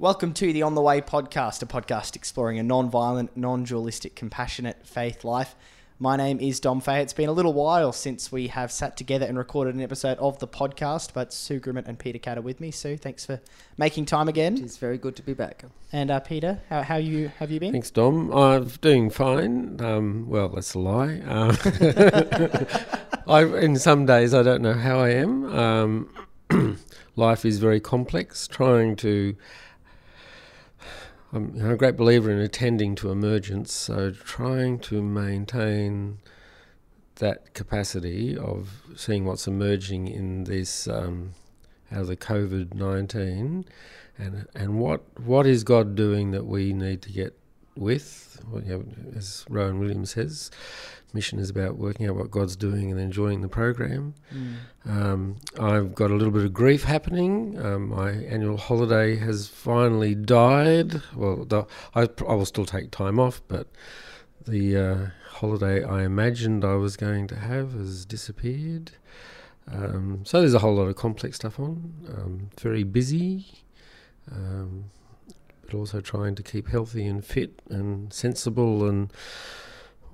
Welcome to the On the Way podcast, a podcast exploring a non violent, non dualistic, compassionate faith life. My name is Dom Fay. It's been a little while since we have sat together and recorded an episode of the podcast, but Sue Grimmett and Peter Catt are with me. Sue, thanks for making time again. It's very good to be back. And uh, Peter, how, how you have you been? Thanks, Dom. I'm doing fine. Um, well, that's a lie. Um, I, in some days, I don't know how I am. Um, life is very complex. Trying to I'm a great believer in attending to emergence, so trying to maintain that capacity of seeing what's emerging in this um, out of the COVID nineteen, and and what what is God doing that we need to get with, as Rowan Williams says, mission is about working out what God's doing and enjoying the program. Mm. Um, I've got a little bit of grief happening. Um, my annual holiday has finally died. Well, the, I, I, will still take time off, but the uh, holiday I imagined I was going to have has disappeared. Um, so there's a whole lot of complex stuff on. Um, very busy, um, but also trying to keep healthy and fit and sensible and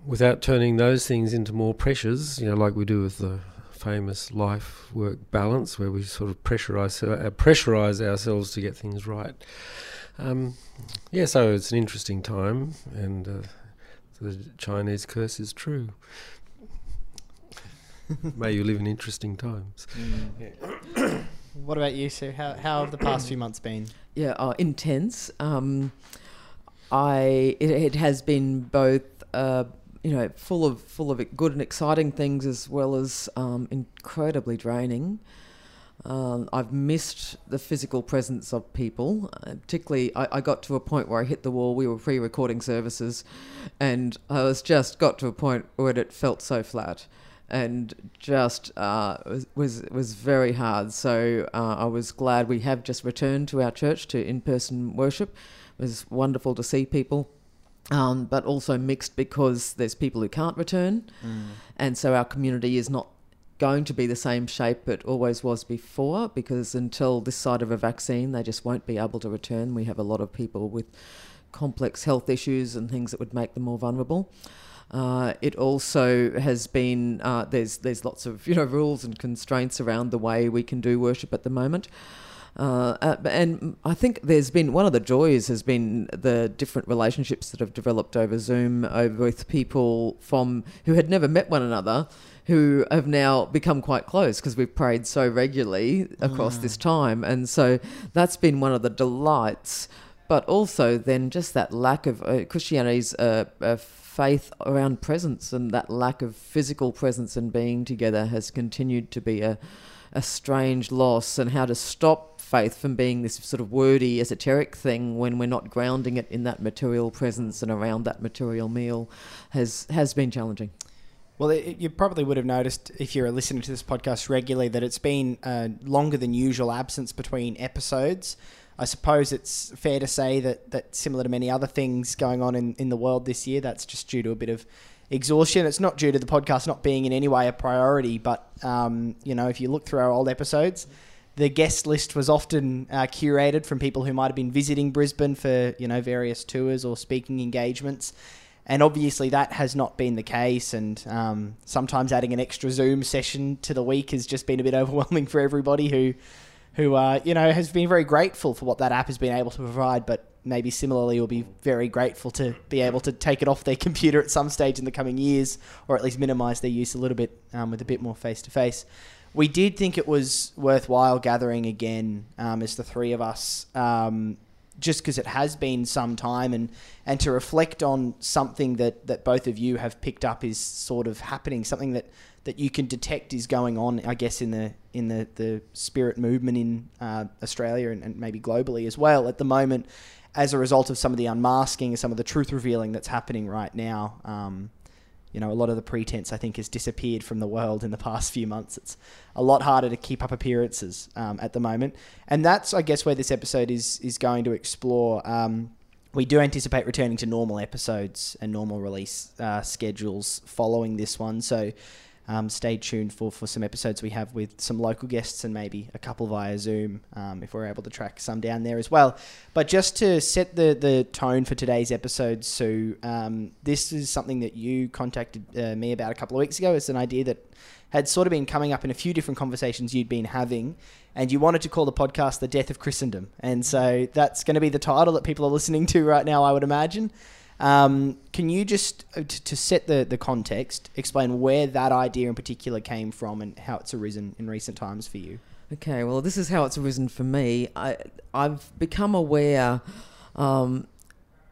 without turning those things into more pressures, you know, like we do with the famous life work balance, where we sort of pressurize uh, pressurize ourselves to get things right. Um, yeah, so it's an interesting time, and uh, the Chinese curse is true. May you live in interesting times. Mm. Yeah. what about you, Sue? How how have the past few months been? Yeah, uh, intense. Um, I it, it, has been both uh, you know, full of full of good and exciting things as well as um, incredibly draining. Um, I've missed the physical presence of people. Uh, particularly, I, I, got to a point where I hit the wall. We were pre-recording services, and I was just got to a point where it felt so flat, and just uh, was, was was very hard. So uh, I was glad we have just returned to our church to in-person worship. It was wonderful to see people um, but also mixed because there's people who can't return, mm. and so our community is not going to be the same shape it always was before because until this side of a vaccine, they just won't be able to return. We have a lot of people with complex health issues and things that would make them more vulnerable. Uh, it also has been uh, there's there's lots of you know rules and constraints around the way we can do worship at the moment. Uh, uh, and I think there's been one of the joys has been the different relationships that have developed over Zoom over with people from who had never met one another who have now become quite close because we've prayed so regularly across mm. this time. And so that's been one of the delights. But also, then just that lack of uh, Christianity's uh, uh, faith around presence and that lack of physical presence and being together has continued to be a, a strange loss, and how to stop faith from being this sort of wordy, esoteric thing when we're not grounding it in that material presence and around that material meal has has been challenging. Well, it, you probably would have noticed if you're listening to this podcast regularly that it's been a longer than usual absence between episodes. I suppose it's fair to say that, that similar to many other things going on in, in the world this year, that's just due to a bit of exhaustion. It's not due to the podcast not being in any way a priority, but um, you know, if you look through our old episodes, the guest list was often uh, curated from people who might have been visiting Brisbane for you know various tours or speaking engagements, and obviously that has not been the case. And um, sometimes adding an extra Zoom session to the week has just been a bit overwhelming for everybody who who uh, you know has been very grateful for what that app has been able to provide, but maybe similarly will be very grateful to be able to take it off their computer at some stage in the coming years, or at least minimise their use a little bit um, with a bit more face to face we did think it was worthwhile gathering again um, as the three of us, um, just because it has been some time, and and to reflect on something that that both of you have picked up is sort of happening, something that that you can detect is going on, I guess, in the in the the spirit movement in uh, Australia and, and maybe globally as well at the moment, as a result of some of the unmasking, some of the truth revealing that's happening right now. Um, you know, a lot of the pretense I think has disappeared from the world in the past few months. It's a lot harder to keep up appearances um, at the moment, and that's I guess where this episode is is going to explore. Um, we do anticipate returning to normal episodes and normal release uh, schedules following this one. So um, stay tuned for, for some episodes we have with some local guests and maybe a couple via Zoom um, if we're able to track some down there as well. But just to set the, the tone for today's episode, Sue, um, this is something that you contacted uh, me about a couple of weeks ago. It's an idea that had sort of been coming up in a few different conversations you'd been having, and you wanted to call the podcast The Death of Christendom. And so that's going to be the title that people are listening to right now, I would imagine. Um, can you just, uh, t- to set the, the context, explain where that idea in particular came from and how it's arisen in recent times for you? Okay, well, this is how it's arisen for me. I, I've become aware um,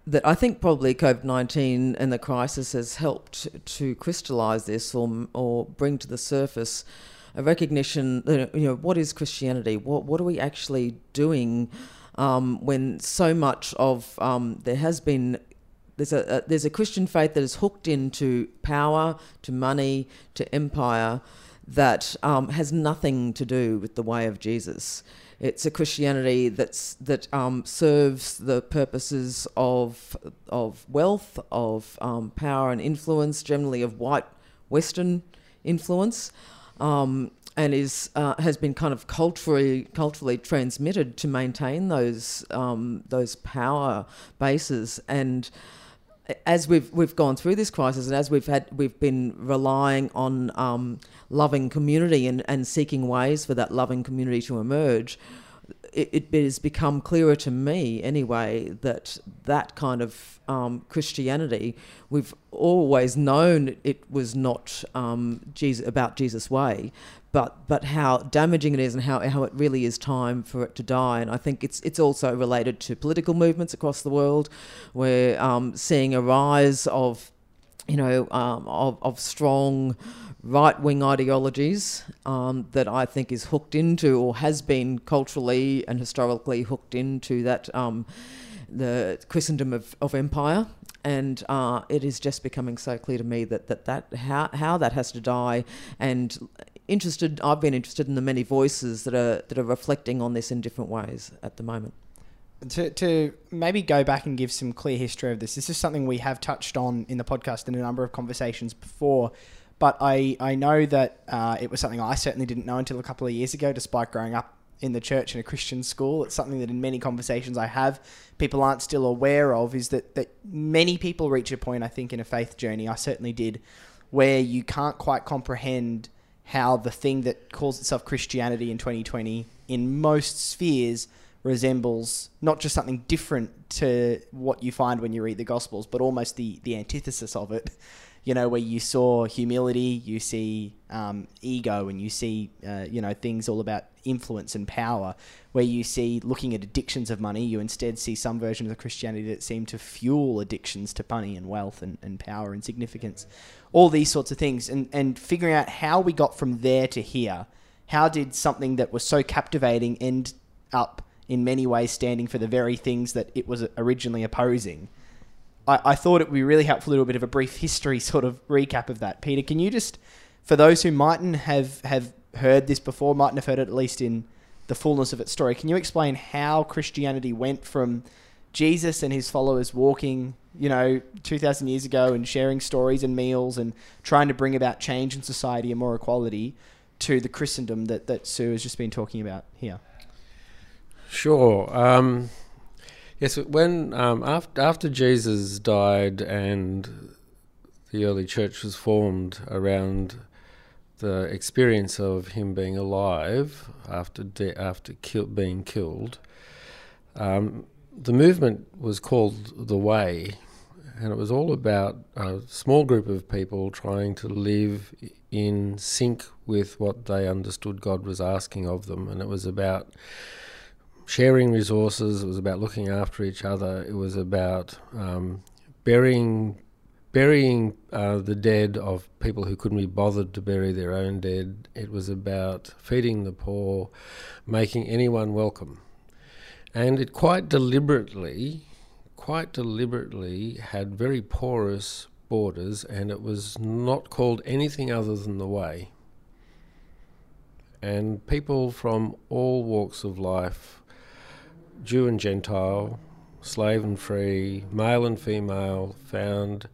that I think probably COVID 19 and the crisis has helped to crystallise this or, or bring to the surface a recognition that, you know, what is Christianity? What, what are we actually doing um, when so much of, um, there has been there's a, a, there's a Christian faith that is hooked into power, to money, to empire, that um, has nothing to do with the way of Jesus. It's a Christianity that's that um, serves the purposes of of wealth, of um, power and influence, generally of white Western influence, um, and is uh, has been kind of culturally culturally transmitted to maintain those um, those power bases and as we've we've gone through this crisis and as we've had we've been relying on um, loving community and, and seeking ways for that loving community to emerge, it, it has become clearer to me anyway that that kind of um, Christianity we've always known it was not um, Jesus about Jesus' way, but but how damaging it is and how how it really is time for it to die. And I think it's it's also related to political movements across the world. We're um, seeing a rise of you know um, of, of strong right wing ideologies um, that I think is hooked into or has been culturally and historically hooked into that um, the Christendom of, of empire and uh, it is just becoming so clear to me that that, that how, how that has to die and interested. I've been interested in the many voices that are that are reflecting on this in different ways at the moment. To, to maybe go back and give some clear history of this, this is something we have touched on in the podcast in a number of conversations before. But I, I know that uh, it was something I certainly didn't know until a couple of years ago, despite growing up in the church in a Christian school. It's something that in many conversations I have, people aren't still aware of, is that, that many people reach a point, I think, in a faith journey, I certainly did, where you can't quite comprehend – how the thing that calls itself Christianity in 2020 in most spheres resembles not just something different to what you find when you read the Gospels, but almost the, the antithesis of it. You know, where you saw humility, you see um, ego, and you see, uh, you know, things all about influence and power. Where you see looking at addictions of money, you instead see some version of Christianity that seem to fuel addictions to money and wealth and, and power and significance all these sorts of things, and, and figuring out how we got from there to here. How did something that was so captivating end up in many ways standing for the very things that it was originally opposing? I, I thought it would be really helpful, a little bit of a brief history sort of recap of that. Peter, can you just, for those who mightn't have, have heard this before, mightn't have heard it at least in the fullness of its story, can you explain how Christianity went from Jesus and his followers walking you know, 2,000 years ago and sharing stories and meals and trying to bring about change in society and more equality to the Christendom that, that Sue has just been talking about here? Sure. Um, yes, when um, after, after Jesus died and the early church was formed around the experience of him being alive after de- after kill- being killed, um, the movement was called The Way, and it was all about a small group of people trying to live in sync with what they understood God was asking of them. And it was about sharing resources, it was about looking after each other, it was about um, burying. Burying uh, the dead of people who couldn't be bothered to bury their own dead. It was about feeding the poor, making anyone welcome. And it quite deliberately, quite deliberately had very porous borders, and it was not called anything other than the way. And people from all walks of life, Jew and Gentile, slave and free, male and female, found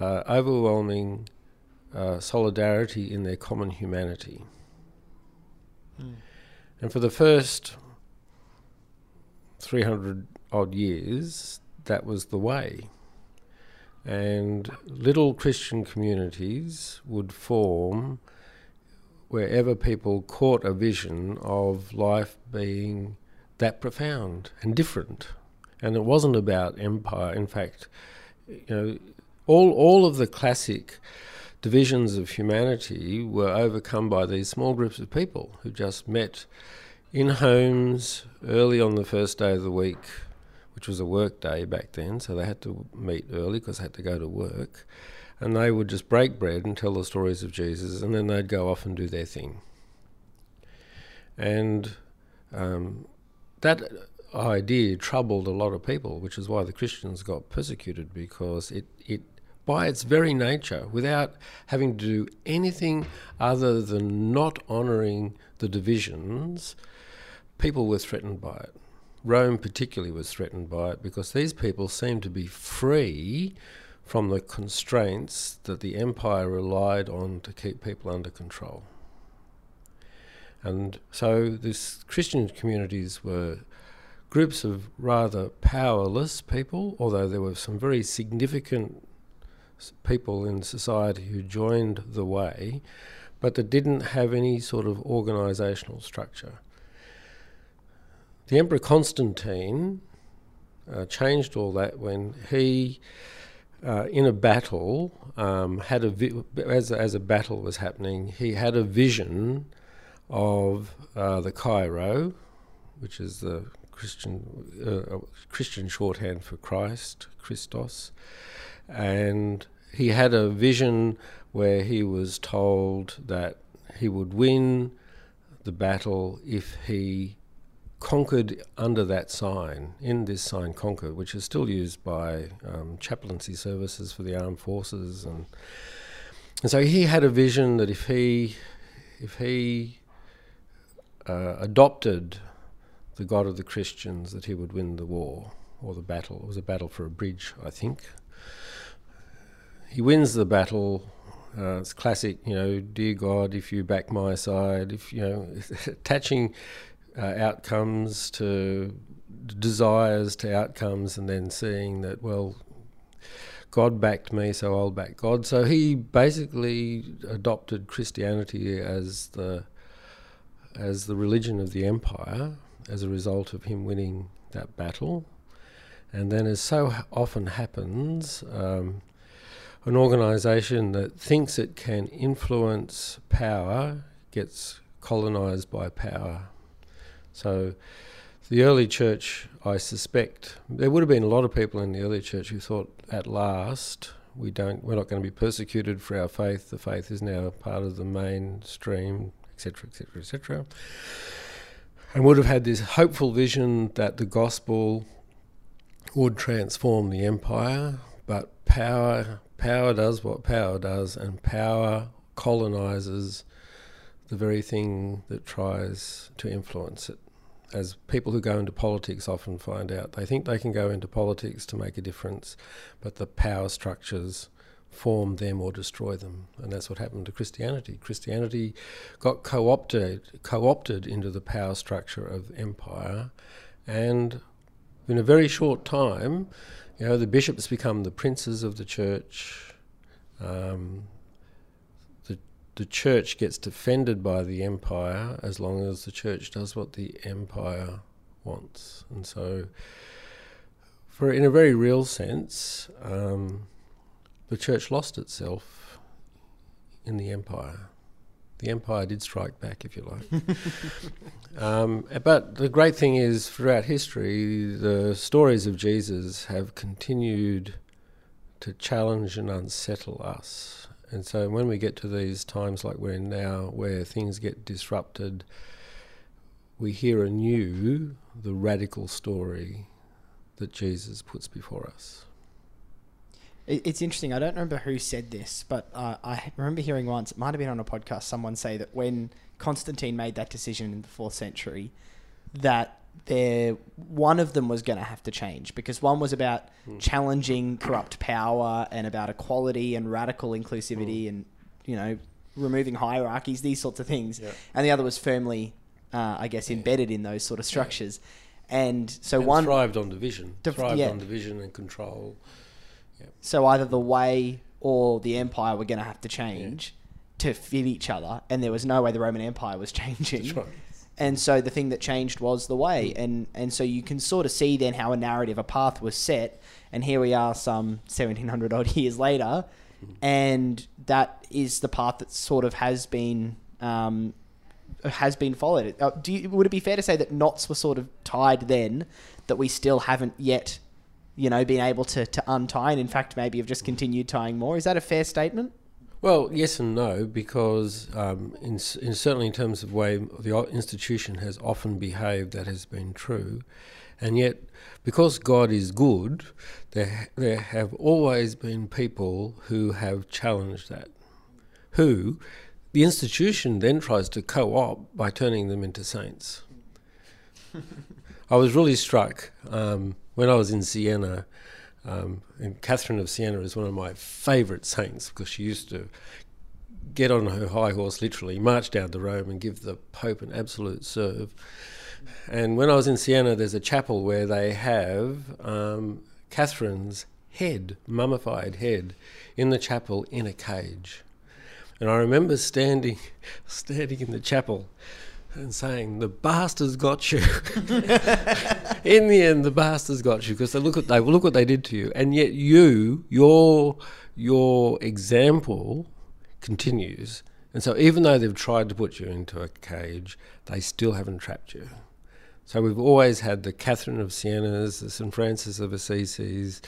uh, overwhelming uh, solidarity in their common humanity. Mm. And for the first 300 odd years, that was the way. And little Christian communities would form wherever people caught a vision of life being that profound and different. And it wasn't about empire. In fact, you know, all all of the classic divisions of humanity were overcome by these small groups of people who just met in homes early on the first day of the week, which was a work day back then, so they had to meet early because they had to go to work. And they would just break bread and tell the stories of Jesus, and then they'd go off and do their thing. And um, that idea troubled a lot of people, which is why the Christians got persecuted because it, it by its very nature, without having to do anything other than not honouring the divisions, people were threatened by it. Rome, particularly, was threatened by it because these people seemed to be free from the constraints that the empire relied on to keep people under control. And so, these Christian communities were groups of rather powerless people, although there were some very significant people in society who joined the way, but that didn't have any sort of organisational structure. The Emperor Constantine uh, changed all that when he, uh, in a battle, um, had a vi- as as a battle was happening, he had a vision of uh, the Chi-Rho, which is the Christian uh, Christian shorthand for Christ, Christos, and he had a vision where he was told that he would win the battle if he conquered under that sign, in this sign conquer, which is still used by um, chaplaincy services for the armed forces, and and so he had a vision that if he if he uh, adopted the God of the Christians that he would win the war or the battle. It was a battle for a bridge, I think. He wins the battle. Uh, it's classic, you know, dear God, if you back my side, if, you know, attaching uh, outcomes to desires to outcomes and then seeing that, well, God backed me, so I'll back God. So he basically adopted Christianity as the as the religion of the empire, as a result of him winning that battle. And then, as so often happens, um, an organisation that thinks it can influence power gets colonised by power. So, the early church, I suspect, there would have been a lot of people in the early church who thought, at last, we don't, we're not going to be persecuted for our faith. The faith is now part of the mainstream, etc., etc., etc and would have had this hopeful vision that the gospel would transform the empire, but power power does what power does, and power colonizes the very thing that tries to influence it. As people who go into politics often find out, they think they can go into politics to make a difference, but the power structures form them or destroy them. And that's what happened to Christianity. Christianity got co opted co opted into the power structure of empire and in a very short time, you know, the bishops become the princes of the church. Um, the the church gets defended by the empire as long as the church does what the empire wants, and so, for in a very real sense, um, the church lost itself in the empire. The empire did strike back, if you like. um, but the great thing is, throughout history, the stories of Jesus have continued to challenge and unsettle us. And so when we get to these times like we're in now, where things get disrupted, we hear anew the radical story that Jesus puts before us. It's interesting. I don't remember who said this, but uh, I remember hearing once, it might have been on a podcast, someone say that when Constantine made that decision in the fourth century, that there one of them was going to have to change because one was about mm. challenging corrupt power and about equality and radical inclusivity mm. and you know, removing hierarchies, these sorts of things, Yeah. and the other was firmly, uh, I guess, embedded in those sort of structures. And so And one, thrived on division, Dif- thrived yeah. on division and control. So either the way or the empire were going to have to change to fit each other, and there was no way the Roman Empire was changing. Right. And so the thing that changed was the way, and and so you can sort of see then how a narrative, a path was set, and here we are, some seventeen hundred odd years later, and that is the path that sort of has been um, has been followed. Uh, do you, would it be fair to say that knots were sort of tied then, that we still haven't yet, you know, been able to to untie, and in fact maybe have just continued tying more? Is that a fair statement? Well, yes and no, because um, in, in certainly in terms of the way the institution has often behaved, that has been true, and yet because God is good, there there have always been people who have challenged that, who the institution then tries to co-opt by turning them into saints. I was really struck um, when I was in Siena. Um, and Catherine of Siena is one of my favourite saints because she used to get on her high horse, literally, march down to Rome and give the Pope an absolute serve. And when I was in Siena, there's a chapel where they have um, Catherine's head, mummified head, in the chapel in a cage. And I remember standing, standing in the chapel and saying, "The bastards got you." in the end, the bastards got you because they look at they look what they did to you, and yet you, your your example continues. And so, even though they've tried to put you into a cage, they still haven't trapped you. So we've always had the Catherine of Siena's, the St Francis of Assisi's,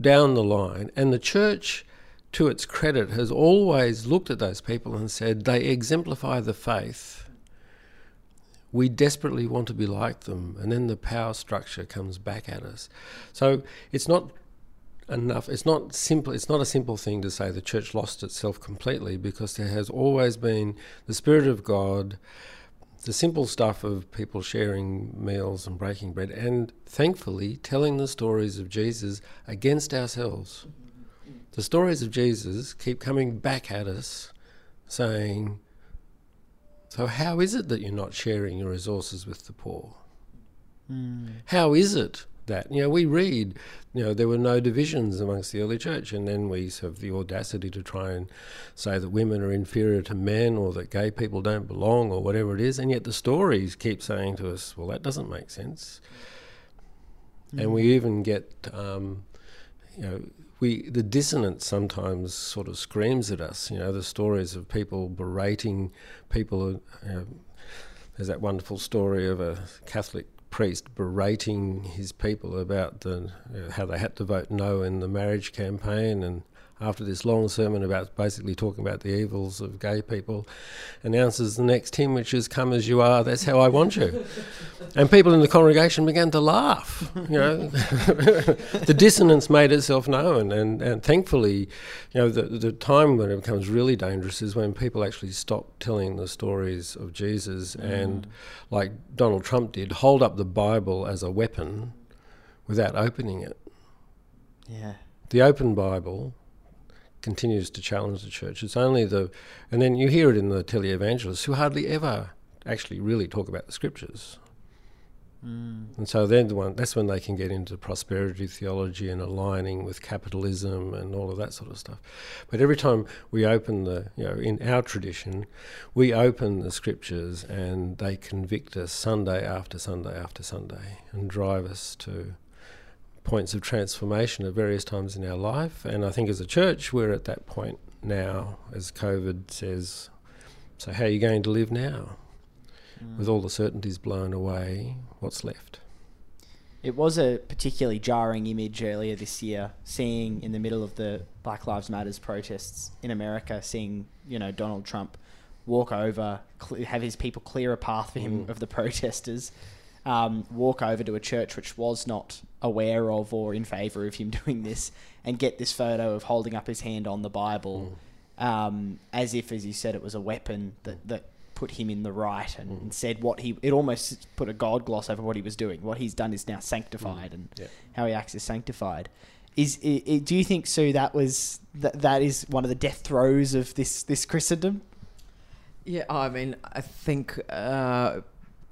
down the line, and the church. To its credit, has always looked at those people and said they exemplify the faith we desperately want to be like them, and then the power structure comes back at us. So it's not enough. It's not simple. It's not a simple thing to say the church lost itself completely, because there has always been the spirit of God, the simple stuff of people sharing meals and breaking bread, and thankfully telling the stories of Jesus against ourselves. The stories of Jesus keep coming back at us, saying. So, how is it that you're not sharing your resources with the poor? How is it that, you know, we read, you know, there were no divisions amongst the early church, and then we have the audacity to try and say that women are inferior to men or that gay people don't belong or whatever it is, and yet the stories keep saying to us, well, that doesn't make sense. And we even get, um, you know, we the dissonance sometimes sort of screams at us. You know, the stories of people berating people. Know, there's that wonderful story of a Catholic priest berating his people about the how they had to vote no in the marriage campaign, and after this long sermon about basically talking about the evils of gay people, announces the next hymn, which is "Come as you are, that's how I want you." And people in the congregation began to laugh. You know, the dissonance made itself known, and, and thankfully, you know, the the time when it becomes really dangerous is when people actually stop telling the stories of Jesus mm. and, like Donald Trump did, hold up the Bible as a weapon without opening it. Yeah. The open Bible continues to challenge the church. It's only the, and then you hear it in the televangelists who hardly ever actually really talk about the scriptures. Mm. And so then the one, that's when they can get into prosperity theology and aligning with capitalism and all of that sort of stuff. But every time we open the, you know, in our tradition, we open the scriptures and they convict us Sunday after Sunday after Sunday and drive us to points of transformation at various times in our life. And I think as a church, we're at that point now, as COVID says. So, how are you going to live now? With all the certainties blown away, what's left? It was a particularly jarring image earlier this year, seeing in the middle of the Black Lives Matters protests in America, seeing you know Donald Trump walk over, cle have his people clear a path for him Mm. of the protesters, um, walk over to a church which was not aware of or in favour of him doing this, and get this photo of holding up his hand on the Bible, um, as if, as you said, it was a weapon that that put him in the right and, Mm. and said what he it almost put a god gloss over what he was doing what he's done is now sanctified and Yeah. how he acts is sanctified Is i i do you think Sue that was that that is one of the death throes of this this Christendom? Yeah, I mean, I think uh,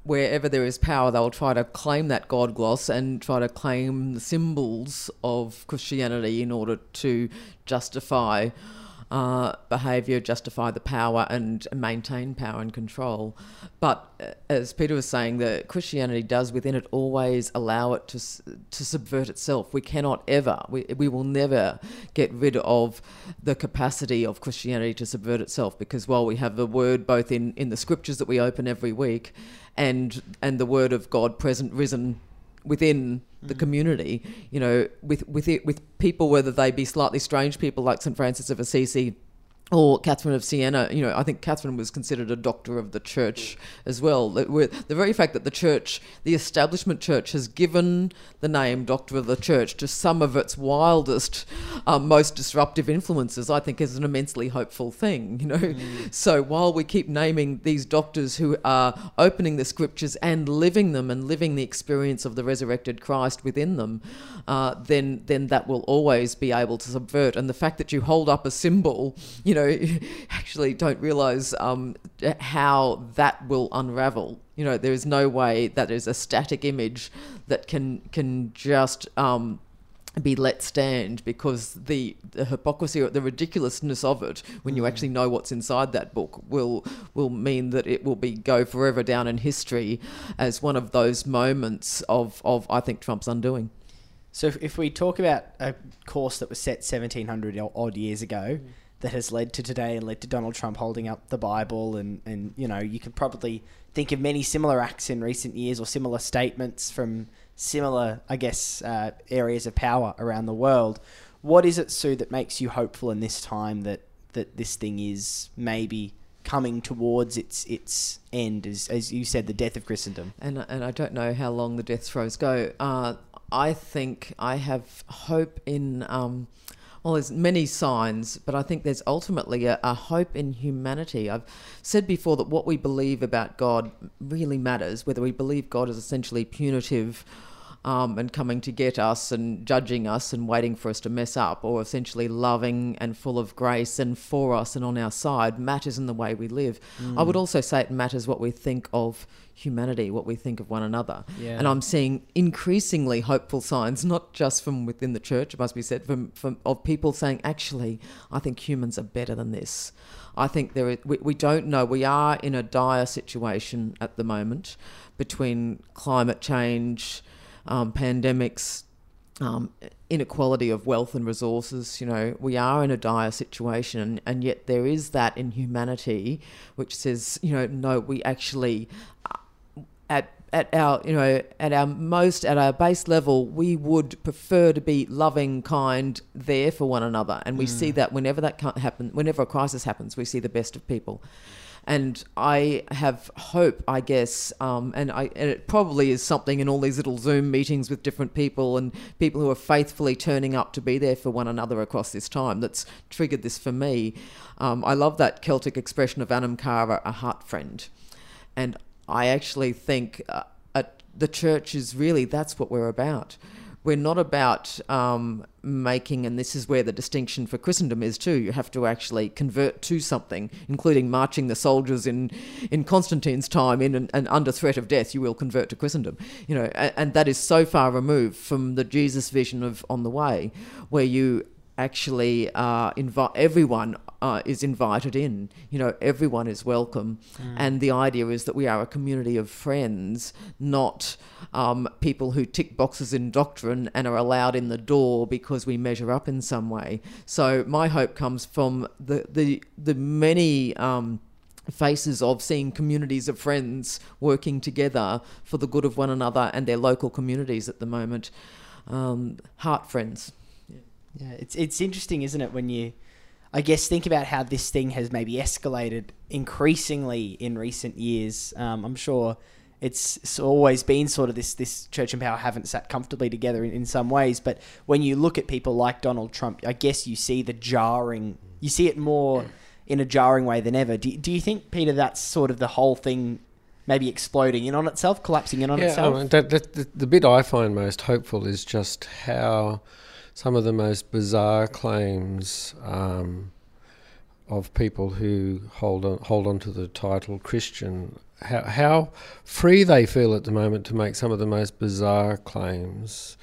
wherever there is power, they'll try to claim that God gloss and try to claim the symbols of Christianity in order to justify uh, behaviour, justify the power, and maintain power and control. But uh, as Peter was saying, that Christianity does within it always allow it to to subvert itself. We cannot ever, we, we will never get rid of the capacity of Christianity to subvert itself because while we have the word both in, in the scriptures that we open every week and and the word of God present risen within the mm-hmm. community, you know, with with it, with people, whether they be slightly strange people like St Francis of Assisi or Catherine of Siena, you know, I think Catherine was considered a doctor of the church as well. The very fact that the church, the establishment church, has given the name Doctor of the Church to some of its wildest, um, most disruptive influences, I think is an immensely hopeful thing, you know. Mm. So while we keep naming these doctors who are opening the scriptures and living them and living the experience of the resurrected Christ within them, uh, then then that will always be able to subvert. And the fact that you hold up a symbol, you know, actually don't realize um, how that will unravel. You know, there is no way that is a static image that can can just um, be let stand because the, the hypocrisy or the ridiculousness of it when you mm. actually know what's inside that book will will mean that it will be go forever down in history as one of those moments of, of I think Trump's undoing. So if, if we talk about a course that was set 1700 odd years ago mm. That has led to today and led to Donald Trump holding up the Bible and, and you know you could probably think of many similar acts in recent years or similar statements from similar I guess uh, areas of power around the world. What is it, Sue, that makes you hopeful in this time that, that this thing is maybe coming towards its its end, as, as you said, the death of Christendom? And, and I don't know how long the death throes go. Uh, I think I have hope in. Um, well, there's many signs, but I think there's ultimately a, a, hope in humanity. I've said before that what we believe about God really matters, whether we believe God is essentially punitive um, and coming to get us and judging us and waiting for us to mess up, or essentially loving and full of grace and for us and on our side, matters in the way we live. Mm. I would also say it matters what we think of humanity, what we think of one another. Yeah. And I'm seeing increasingly hopeful signs, not just from within the church, it must be said, from, from of people saying, actually, I think humans are better than this. I think there is, we, we don't know. We are in a dire situation at the moment between climate change, um, pandemics, um, inequality of wealth and resources. You know, we are in a dire situation, and yet there is that in humanity which says, you know, no, we actually, uh, at at our you know at our most at our base level we would prefer to be loving kind there for one another and we mm. see that whenever that can't happen whenever a crisis happens we see the best of people and I have hope, I guess, um, and, I, and it probably is something in all these little Zoom meetings with different people and people who are faithfully turning up to be there for one another across this time that's triggered this for me. Um, I love that Celtic expression of Anam Cara, a heart friend. And I actually think uh, the church is really that's what we're about we're not about um, making, and this is where the distinction for Christendom is too. You have to actually convert to something, including marching the soldiers in in Constantine's time in and, and under threat of death. You will convert to Christendom, you know, and, and that is so far removed from the Jesus vision of on the way, where you actually uh, invite everyone uh, is invited in. You know, everyone is welcome, mm. and the idea is that we are a community of friends, not um, people who tick boxes in doctrine and are allowed in the door because we measure up in some way. So my hope comes from the the the many. Um, faces of seeing communities of friends working together for the good of one another and their local communities at the moment. Um, heart friends. Yeah, it's it's interesting, isn't it, when you, I guess, think about how this thing has maybe escalated increasingly in recent years. Um, I'm sure it's, it's, always been sort of this this church and power haven't sat comfortably together in, in some ways, but when you look at people like Donald Trump, I guess you see the jarring, you see it more in a jarring way than ever. Do, do you think, Peter, that's sort of the whole thing maybe exploding in on itself, collapsing in on yeah, itself? That, that, the, the bit I find most hopeful is just how some of the most bizarre claims um, of people who hold on hold on to the title Christian. How, how free they feel at the moment to make some of the most bizarre claims,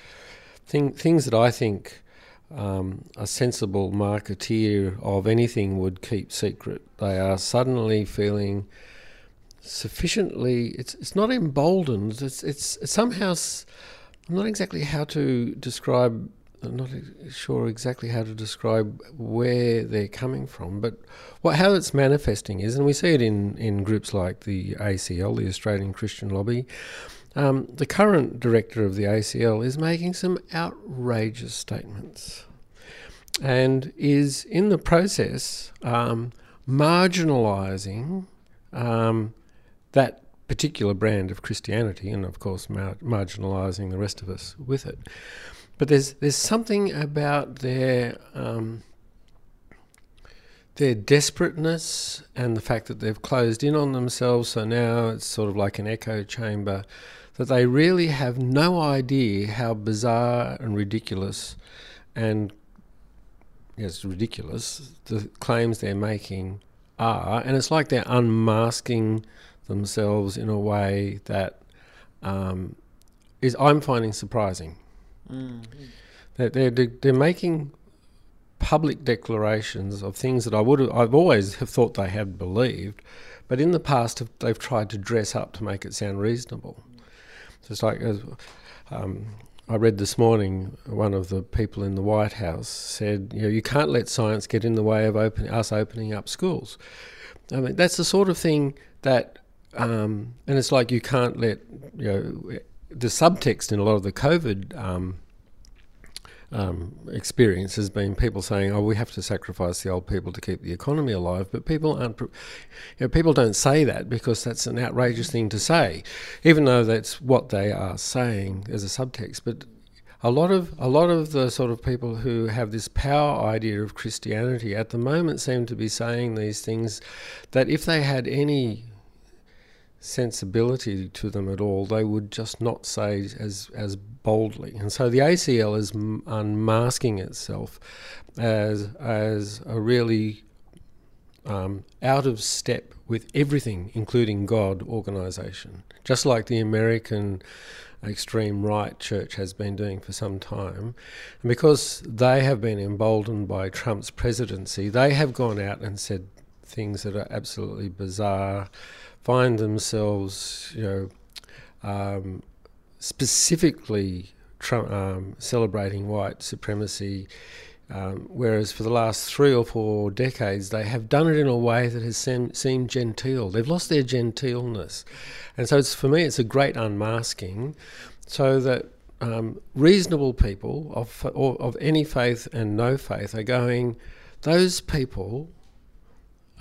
Thing, things that I think um, a sensible marketeer of anything would keep secret. They are suddenly feeling sufficiently. It's it's not emboldened. It's it's, it's somehow. I'm not exactly how to describe. I'm not sure exactly how to describe where they're coming from, but what how it's manifesting is, and we see it in in groups like the ACL, the Australian Christian Lobby. Um, the current director of the ACL is making some outrageous statements and is in the process um, marginalising um, that particular brand of Christianity, and of course mar- marginalising the rest of us with it. But there's there's something about their um, their desperateness and the fact that they've closed in on themselves. So now it's sort of like an echo chamber that they really have no idea how bizarre and ridiculous and yes, ridiculous the claims they're making are, and it's like they're unmasking themselves in a way that um, is I'm finding surprising. Mm. They're, they're they're making public declarations of things that I would have, I've always have thought they had believed, but in the past they've tried to dress up to make it sound reasonable. So it's like, um, I read this morning one of the people in the White House said, you know, you can't let science get in the way of open, us opening up schools. I mean, that's the sort of thing that, um, and it's like you can't let, you know, the subtext in a lot of the COVID um, um, experience has been people saying, "Oh, we have to sacrifice the old people to keep the economy alive," but people aren't. You know, people don't say that because that's an outrageous thing to say, even though that's what they are saying as a subtext. But a lot of a lot of the sort of people who have this power idea of Christianity at the moment seem to be saying these things that if they had any sensibility to them at all, they would just not say as as boldly. And so the ACL is unmasking itself as as a really um, out of step with everything, including God, organisation, just like the American extreme right church has been doing for some time. And because they have been emboldened by Trump's presidency, they have gone out and said things that are absolutely bizarre find themselves, you know, um, specifically um, celebrating white supremacy, um, whereas for the last three or four decades they have done it in a way that has seem, seemed genteel. They've lost their genteelness, and so for me it's a great unmasking, so that um, reasonable people of of any faith and no faith are going. Those people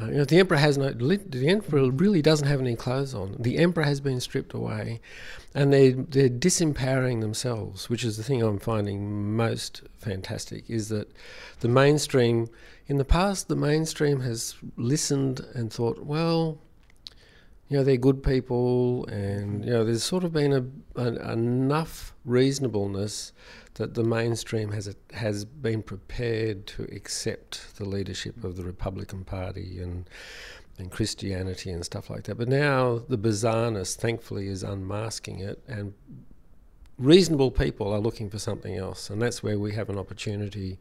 uh, you know, the emperor has no. The emperor really doesn't have any clothes on. The emperor has been stripped away, and they they're disempowering themselves, which is the thing I'm finding most fantastic. Is that the mainstream in the past, the mainstream has listened and thought, well, you know, they're good people, and you know, there's sort of been a, a enough reasonableness that the mainstream has a, has been prepared to accept the leadership of the Republican Party and and Christianity and stuff like that. But now the bizarreness, thankfully, is unmasking it, and reasonable people are looking for something else, and that's where we have an opportunity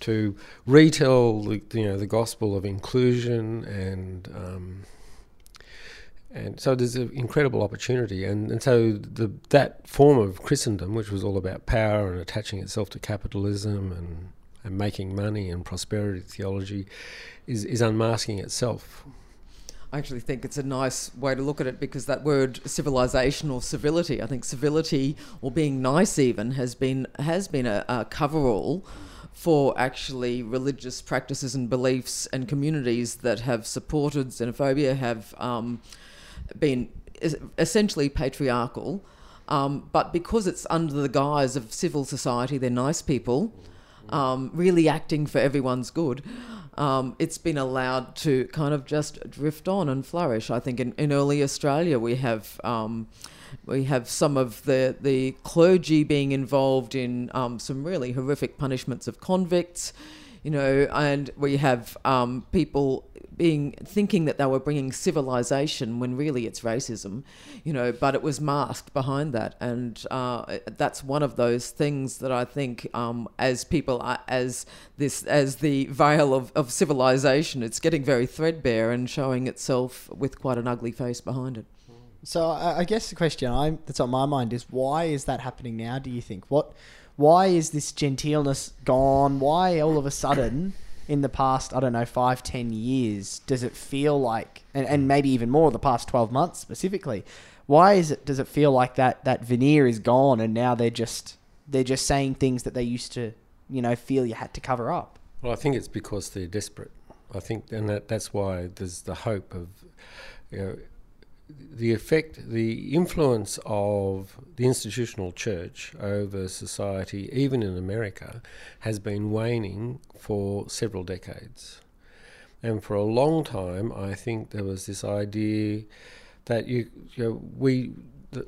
to retell the, you know the gospel of inclusion and um, and so there's an incredible opportunity, and, and so the, that form of Christendom, which was all about power and attaching itself to capitalism and, and making money and prosperity theology, is, is unmasking itself. I actually think it's a nice way to look at it because that word civilization or civility, I think civility or being nice even has been has been a, a coverall for actually religious practices and beliefs and communities that have supported xenophobia, have um, been essentially patriarchal, um, but because it's under the guise of civil society, they're nice people, um, really acting for everyone's good. Um, it's been allowed to kind of just drift on and flourish. I think in, in early Australia we have um, we have some of the, the clergy being involved in um, some really horrific punishments of convicts, you know, and we have um, people being thinking that they were bringing civilization when really it's racism, you know, but it was masked behind that, and uh, that's one of those things that I think, um, as people, are, as this, as the veil of, of civilization, it's getting very threadbare and showing itself with quite an ugly face behind it. So I, guess the question I'm, that's on my mind is why is that happening now? Do you think what? Why is this genteelness gone? Why all of a sudden? in the past, I don't know, five, ten years, does it feel like, and, and maybe even more, the past 12 months specifically, why is it, does it feel like that, that veneer is gone and now they're just, they're just saying things that they used to, you know, feel you had to cover up? Well, I think it's because they're desperate. I think, and that, that's why there's the hope of, you know, the effect, the influence of the institutional church over society, even in America, has been waning for several decades. And for a long time, I think there was this idea that you, you know, we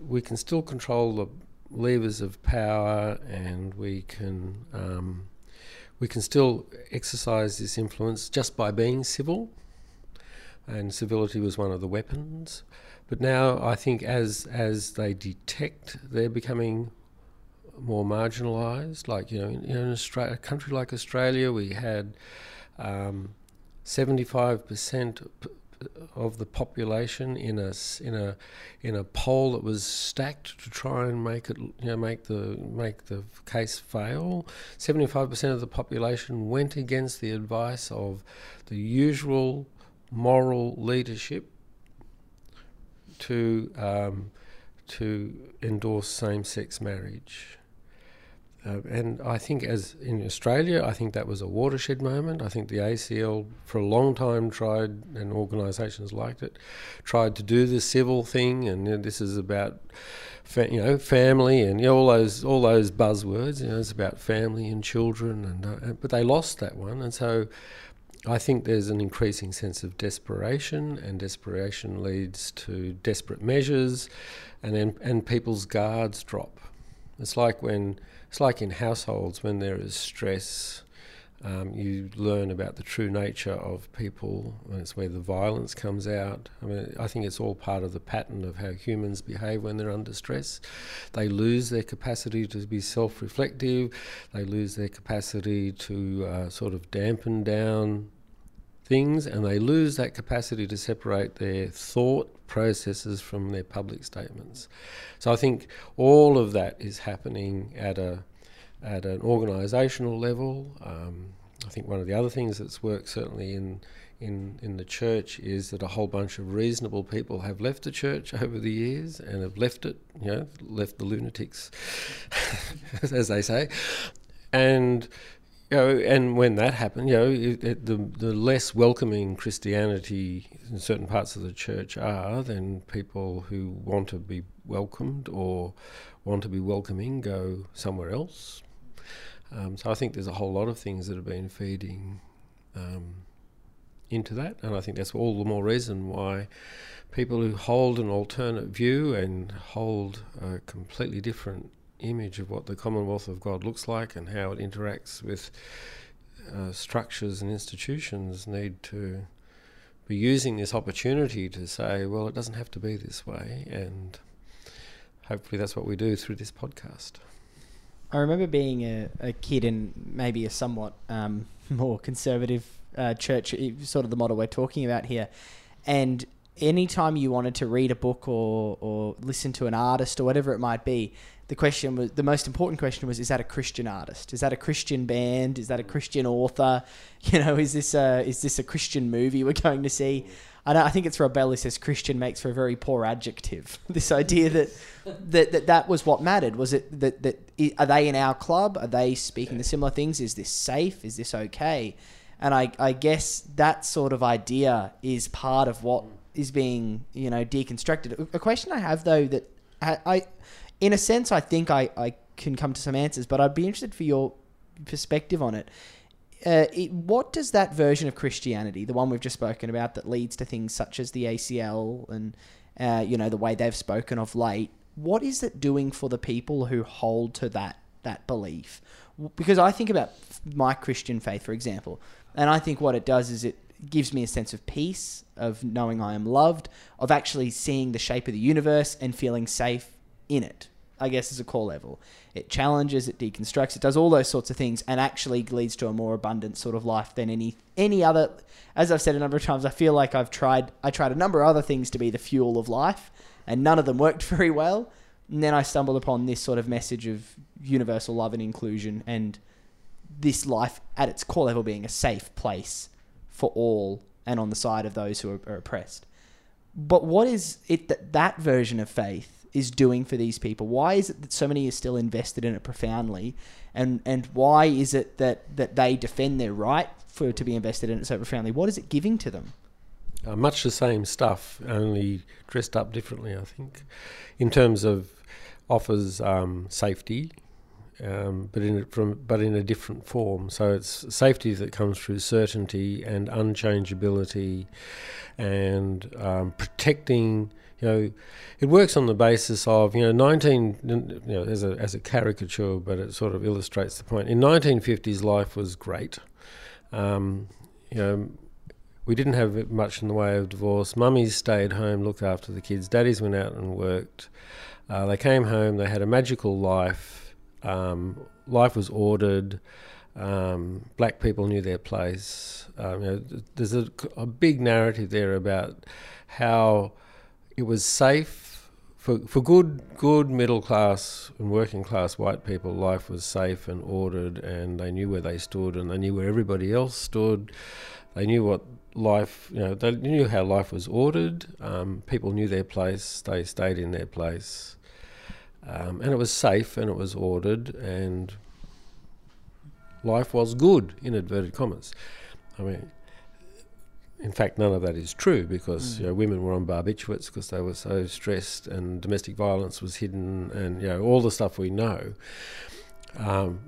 we can still control the levers of power, and we can um, we can still exercise this influence just by being civil. And civility was one of the weapons. But now I think as as they detect they're becoming more marginalised. Like you know, in, in Australia, a country like Australia, we had seventy-five um, percent of the population in a in a in a poll that was stacked to try and make it you know make the make the case fail. Seventy five percent of the population went against the advice of the usual moral leadership to um, to endorse same-sex marriage. Uh, and I think, as in Australia, I think that was a watershed moment. I think the ACL, for a long time, tried, and organisations liked it, tried to do the civil thing, and you know, this is about, fa- you know, family and you know, all those all those buzzwords. You know, it's about family and children, and uh, but they lost that one, and so I think there's an increasing sense of desperation, and desperation leads to desperate measures, and then and people's guards drop. It's like when it's like in households when there is stress, um, you learn about the true nature of people, and it's where the violence comes out. I mean, I think it's all part of the pattern of how humans behave when they're under stress. They lose their capacity to be self reflective, they lose their capacity to uh, sort of dampen down things, and they lose that capacity to separate their thought processes from their public statements. So I think all of that is happening at a at an organisational level. Um, I think one of the other things that's worked certainly in in in the church is that a whole bunch of reasonable people have left the church over the years and have left it, you know, left the lunatics, as they say, and. You know, and when that happened, you know, it, it, the the less welcoming Christianity in certain parts of the church are, then people who want to be welcomed or want to be welcoming go somewhere else, um, so I think there's a whole lot of things that have been feeding um, into that, and I think that's all the more reason why people who hold an alternate view and hold a completely different image of what the Commonwealth of God looks like and how it interacts with uh, structures and institutions need to be using this opportunity to say, well, it doesn't have to be this way, and hopefully that's what we do through this podcast. I remember being a, a kid in maybe a somewhat um, more conservative uh, church, sort of the model we're talking about here. And anytime you wanted to read a book or, or listen to an artist or whatever it might be, the question was the most important question was: Is that a Christian artist? Is that a Christian band? Is that a Christian author? You know, is this a is this a Christian movie we're going to see? I, I think it's Rob Bell who says Christian makes for a very poor adjective. this idea that, that that that was what mattered. Was it that that are they in our club? Are they speaking the similar things? Is this safe? Is this okay? And I, I guess that sort of idea is part of what mm. is being you know deconstructed. A question I have though that I, I in a sense I think I, I can come to some answers, but I'd be interested for your perspective on it uh, it, what does that version of Christianity, the one we've just spoken about, that leads to things such as the ACL and uh, you know the way they've spoken of late, what is it doing for the people who hold to that that belief? Because I think about my Christian faith, for example, and I think what it does is it gives me a sense of peace, of knowing I am loved, of actually seeing the shape of the universe and feeling safe in it. I guess is a core level. It challenges, it deconstructs, it does all those sorts of things, and actually leads to a more abundant sort of life than any any other. As I've said a number of times, I feel like I've tried I tried a number of other things to be the fuel of life, and none of them worked very well. And then I stumbled upon this sort of message of universal love and inclusion, and this life at its core level being a safe place for all and on the side of those who are, are oppressed. But what is it that that version of faith is doing for these people? Why is it that so many are still invested in it profoundly? And and why is it that, that they defend their right for to be invested in it so profoundly? What is it giving to them? Uh, much the same stuff, only dressed up differently, I think, in terms of offers um, safety, um, but in from but in a different form. So it's safety that comes through certainty and unchangeability, and um, protecting. You know, it works on the basis of you know nineteen. You know, as a as a caricature, but it sort of illustrates the point. In nineteen fifties, life was great. Um, you know. We didn't have much in the way of divorce. Mummies stayed home, looked after the kids. Daddies went out and worked. Uh, they came home. They had a magical life um, life was ordered. Um, black people knew their place. Um, you know, there's a, a, big narrative there about how it was safe for for good good middle class and working class white people. Life was safe and ordered, and they knew where they stood, and they knew where everybody else stood. They knew what life, you know, they knew how life was ordered. Um, people knew their place. They stayed in their place. Um, and it was safe and it was ordered and life was good, in inverted commas. I mean, in fact, none of that is true because mm. you know, women were on barbiturates because they were so stressed, and domestic violence was hidden, and you know all the stuff we know. Um,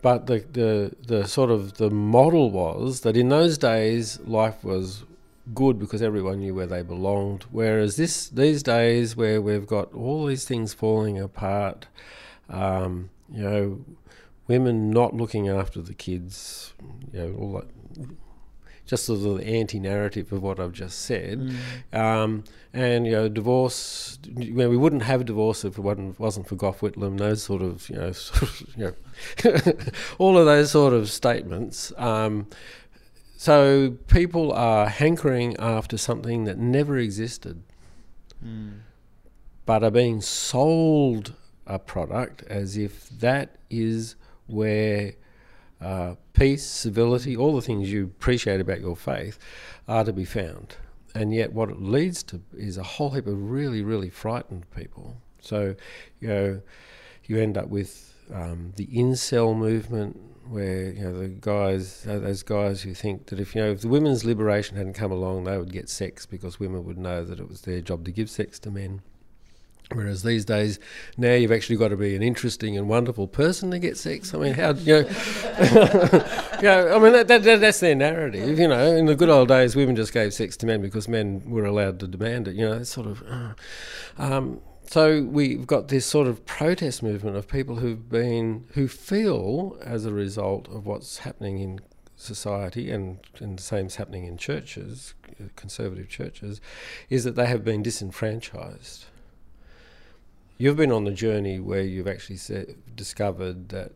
but the, the the sort of the model was that in those days life was good because everyone knew where they belonged. Whereas this these days, where we've got all these things falling apart, um, you know, women not looking after the kids, you know, all that, just sort of the anti-narrative of what I've just said, mm. um, and you know, divorce. You know, we wouldn't have divorce if it wasn't, wasn't for Gough Whitlam. Those sort of, you know, sort of, you know all of those sort of statements. Um, so people are hankering after something that never existed, mm. but are being sold a product as if that is where uh, peace, civility, all the things you appreciate about your faith are to be found. And yet, what it leads to is a whole heap of really, really frightened people. So, you know, you end up with um, the incel movement, where you know the guys, those guys who think that if you know if the women's liberation hadn't come along, they would get sex because women would know that it was their job to give sex to men. Whereas these days, now you've actually got to be an interesting and wonderful person to get sex. I mean, how you know? you know I mean, that, that, that's their narrative. You know, in the good old days, women just gave sex to men because men were allowed to demand it. You know, it's sort of. Uh, um, so we've got this sort of protest movement of people who've been who feel as a result of what's happening in society and, and the same's happening in churches, conservative churches, is that they have been disenfranchised. You've been on the journey where you've actually discovered that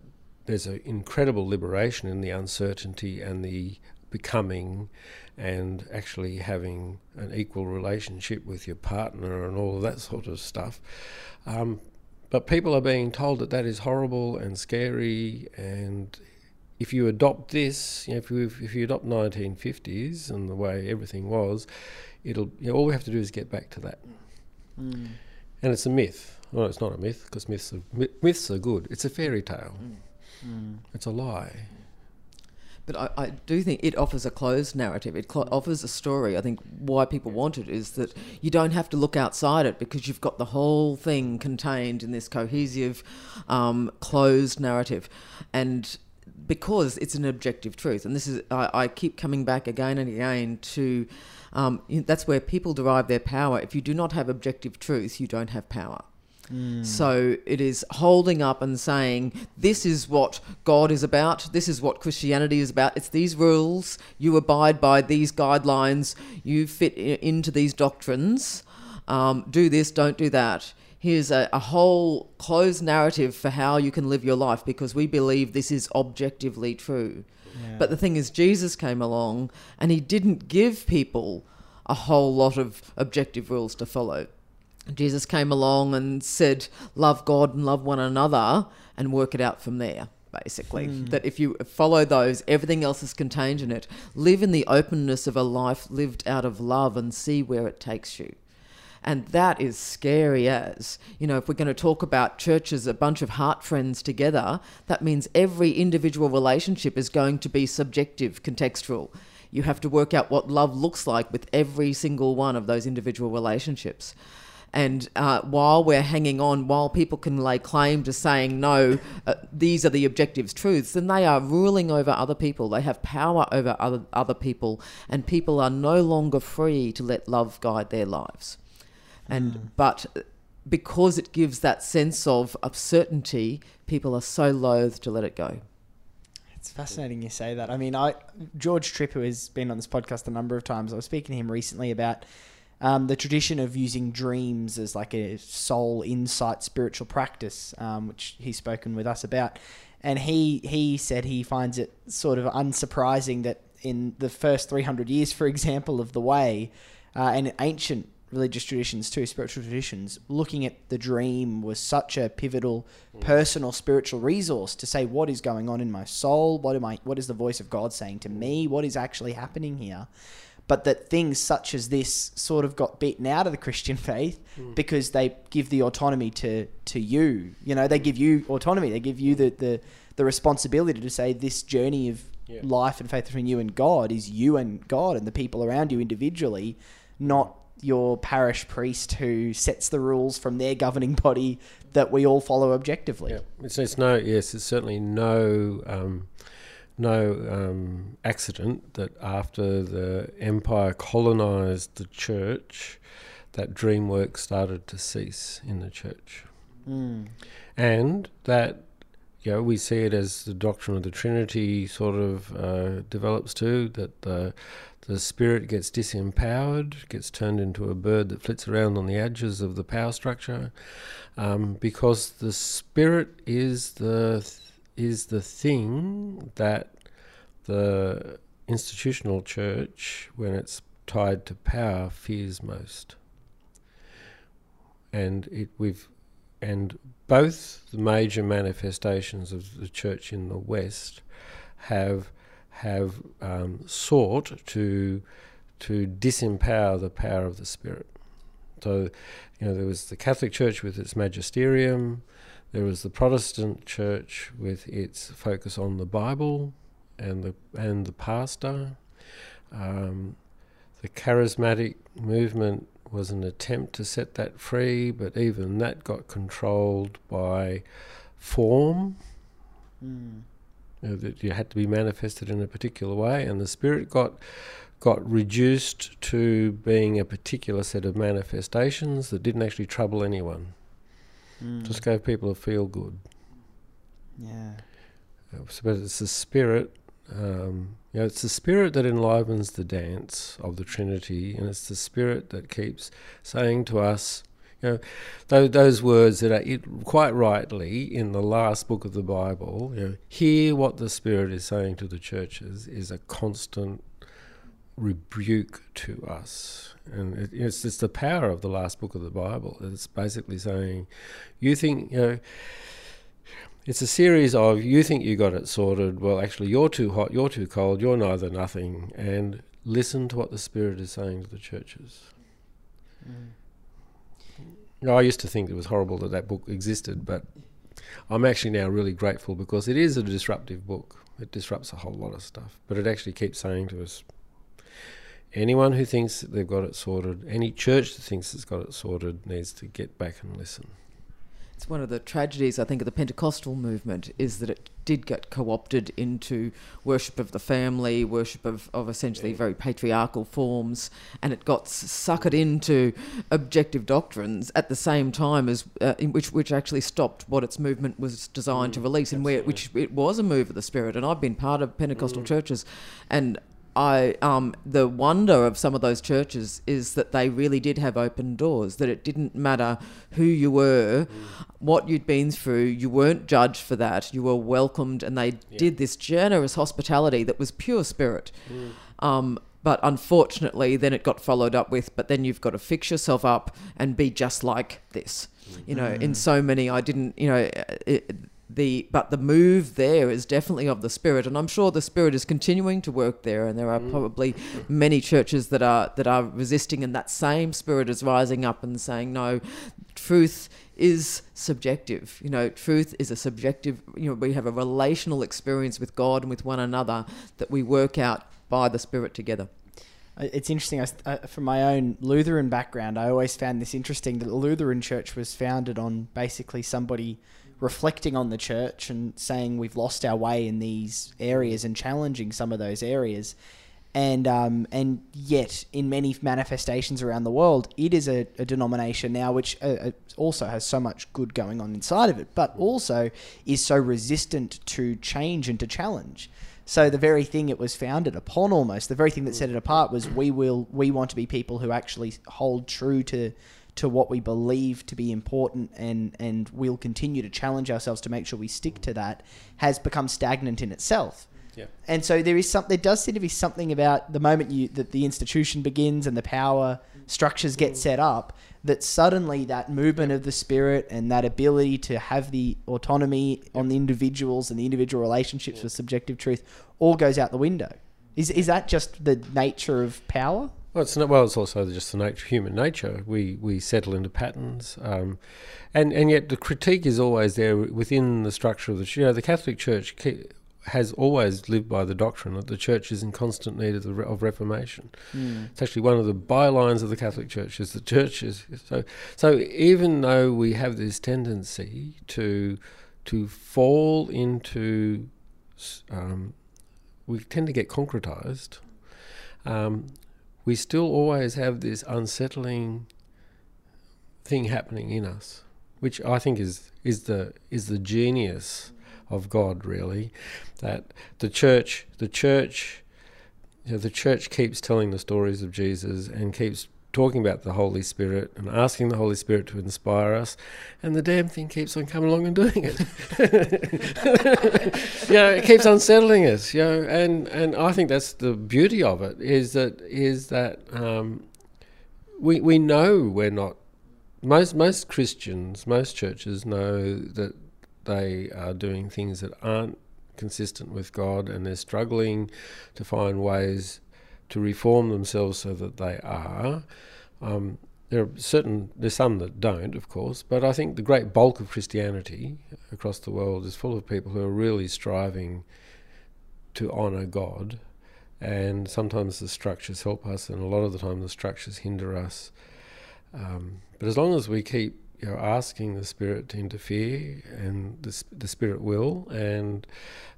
there's an incredible liberation in the uncertainty and the becoming and actually having an equal relationship with your partner and all of that sort of stuff. Um, but people are being told that that is horrible and scary, and if you adopt this, you know, if you if you adopt 1950s and the way everything was, it'll you know, all we have to do is get back to that. Mm. And it's a myth. Well, it's not a myth because myths are, myths are good. It's a fairy tale. Mm. Mm. It's a lie. But I, I, do think it offers a closed narrative. It cl- offers a story. I think why people want it is that you don't have to look outside it because you've got the whole thing contained in this cohesive, um, closed narrative. And because it's an objective truth. And this is, I, I keep coming back again and again to um, that's where people derive their power. If you do not have objective truth, you don't have power. So it is holding up and saying, This is what God is about. This is what Christianity is about. It's these rules. You abide by these guidelines. You fit into these doctrines. Um, do this, don't do that. Here's a, a whole closed narrative for how you can live your life because we believe this is objectively true. But the thing is, Jesus came along and he didn't give people a whole lot of objective rules to follow. Jesus came along and said, Love God and love one another and work it out from there, basically. Hmm. That if you follow those, everything else is contained in it. Live in the openness of a life lived out of love and see where it takes you. And that is scary as. You know, if we're going to talk about churches, a bunch of heart friends together, that means every individual relationship is going to be subjective, contextual. You have to work out what love looks like with every single one of those individual relationships. And uh, while we're hanging on, while people can lay claim to saying, no, uh, these are the objectives truths, then they are ruling over other people. They have power over other, other people, and people are no longer free to let love guide their lives. And but because it gives that sense of, of certainty, people are so loath to let it go. It's fascinating you say that. I mean, I George Tripp, who has been on this podcast a number of times, I was speaking to him recently about um, the tradition of using dreams as like a soul insight spiritual practice, um, which he's spoken with us about. And he he said he finds it sort of unsurprising that in the first 300 years, for example, of the way, uh, and ancient religious traditions too, spiritual traditions, looking at the dream was such a pivotal personal spiritual resource to say what is going on in my soul, what am I what is the voice of God saying to me, what is actually happening here. But that things such as this sort of got beaten out of the Christian faith because they give the autonomy to to you. You know, they give you autonomy. They give you the the, the responsibility to say this journey of Yeah. life and faith between you and God is you and God and the people around you individually, not your parish priest who sets the rules from their governing body that we all follow objectively. Yeah, it's, it's no yes, it's certainly no um, no um, accident that after the empire colonized the church, that dream work started to cease in the church, Mm. and that you know we see it as the doctrine of the Trinity sort of uh, develops too. That the the spirit gets disempowered, gets turned into a bird that flits around on the edges of the power structure, um, because the spirit is the is the thing that the institutional church, when it's tied to power, fears most. And it we've and both the major manifestations of the church in the West have have um, sought to to disempower the power of the Spirit. So, you know, there was the Catholic Church with its magisterium, there was the Protestant Church with its focus on the Bible and the and the pastor. Um, the charismatic movement was an attempt to set that free, but even that got controlled by form. Mm. You know, that you had to be manifested in a particular way, and the spirit got got reduced to being a particular set of manifestations that didn't actually trouble anyone. Mm. Just gave people a feel good. yeah. Uh, so- But it's the spirit. Um, you know, it's the spirit that enlivens the dance of the Trinity, and it's the spirit that keeps saying to us, you know, those, those words that are it, quite rightly in the last book of the Bible. You know, hear what the Spirit is saying to the churches is a constant rebuke to us, and it, it's it's the power of the last book of the Bible. It's basically saying, you think you know. It's a series of you think you got it sorted. Well, actually, you're too hot, you're too cold, you're neither nothing. And listen to what the Spirit is saying to the churches. Mm. You know, I used to think it was horrible that that book existed, but I'm actually now really grateful because it is a disruptive book. It disrupts a whole lot of stuff, but it actually keeps saying to us anyone who thinks that they've got it sorted, any church that thinks it's got it sorted, needs to get back and listen. it's one of the tragedies I think of the Pentecostal movement is that it did get co-opted into worship of the family, worship of, of essentially very patriarchal forms, and it got suckered into objective doctrines at the same time as uh, which which actually stopped what its movement was designed mm, to release, and where which it was a move of the spirit. And I've been part of Pentecostal mm. churches, and I um, the wonder of some of those churches is that they really did have open doors. That it didn't matter who you were, mm. what you'd been through. You weren't judged for that. You were welcomed, and they yeah. did this generous hospitality that was pure spirit. Mm. Um, but unfortunately, then it got followed up with, but then you've got to fix yourself up and be just like this. You know, mm. in so many, I didn't. You know, it, the but the move there is definitely of the spirit and i'm sure the spirit is continuing to work there and there are mm. probably many churches that are that are resisting and that same spirit is rising up and saying no truth is subjective you know truth is a subjective you know we have a relational experience with god and with one another that we work out by the spirit together it's interesting. I, uh, from my own Lutheran background, I always found this interesting that the Lutheran Church was founded on basically somebody reflecting on the church and saying we've lost our way in these areas and challenging some of those areas. And um, and yet, in many manifestations around the world, it is a, a denomination now which uh, uh also has so much good going on inside of it, but also is so resistant to change and to challenge. So the very thing it was founded upon, almost the very thing that set it apart, was we will we want to be people who actually hold true to to what we believe to be important and and we'll continue to challenge ourselves to make sure we stick to that has become stagnant in itself. Yeah. And so there is some there does seem to be something about the moment you that the institution begins and the power structures get set up that suddenly that movement of the spirit and that ability to have the autonomy on the individuals and the individual relationships with subjective truth all goes out the window. Is is that just the nature of power? Well, it's not, well, it's also just the nature, human nature. We we settle into patterns, um, and and yet the critique is always there within the structure of the. You know, the Catholic Church has always lived by the doctrine that the church is in constant need of, the, of reformation. Mm. It's actually one of the bylines of the Catholic Church is the church is so. So even though we have this tendency to to fall into, um, we tend to get concretized. Um, we still always have this unsettling thing happening in us, which I think is is the is the genius of God, really. That the church, the church, you know, the church keeps telling the stories of Jesus and keeps talking about the Holy Spirit and asking the Holy Spirit to inspire us, and the damn thing keeps on coming along and doing it. you know, it keeps unsettling us. You know, and and I think that's the beauty of it is that is that um, we we know we're not most most Christians, most churches know that they are doing things that aren't consistent with God, and they're struggling to find ways to reform themselves so that they are. Um, there are certain, there's some that don't, of course, but I think the great bulk of Christianity across the world is full of people who are really striving to honour God. And sometimes the structures help us, and a lot of the time the structures hinder us. Um, but as long as we keep you know, asking the Spirit to interfere, and the, the Spirit will, and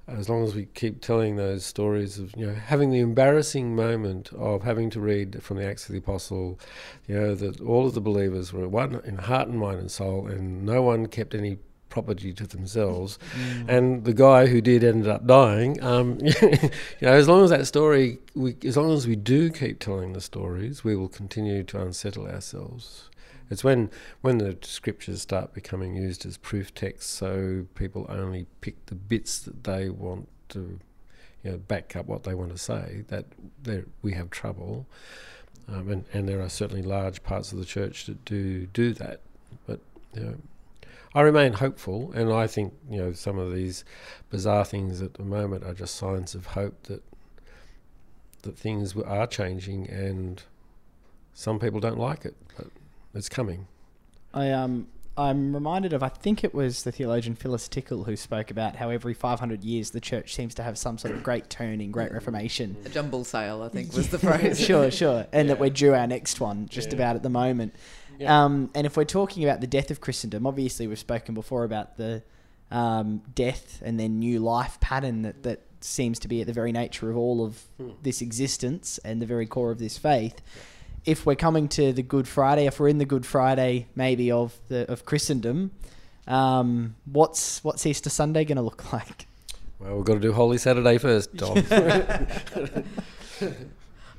as long as we keep telling those stories of you know having the embarrassing moment of having to read from the Acts of the Apostle, you know that all of the believers were one in heart and mind and soul, and no one kept any property to themselves, mm. and the guy who did ended up dying. Um, you know, as long as that story, we, as long as we do keep telling the stories, we will continue to unsettle ourselves. It's when when the scriptures start becoming used as proof texts, so people only pick the bits that they want to, you know, back up what they want to say. That we have trouble, um, and and there are certainly large parts of the church that do do that. But you know, I remain hopeful, and I think you know some of these bizarre things at the moment are just signs of hope that that things are changing, and some people don't like it, it's coming. I um I'm reminded of I think it was the theologian Phyllis Tickle who spoke about how every 500 years the church seems to have some sort of great turning, great reformation. A jumble sale, I think, was the phrase. sure, sure, and yeah. that we're due our next one just yeah. about at the moment. Yeah. Um, and if we're talking about the death of Christendom, obviously we've spoken before about the um, death and then new life pattern that, that seems to be at the very nature of all of Hmm. this existence and the very core of this faith. If we're coming to the Good Friday, if we're in the Good Friday maybe of the of Christendom, um, what's what's Easter Sunday going to look like? Well, we've got to do Holy Saturday first, Tom.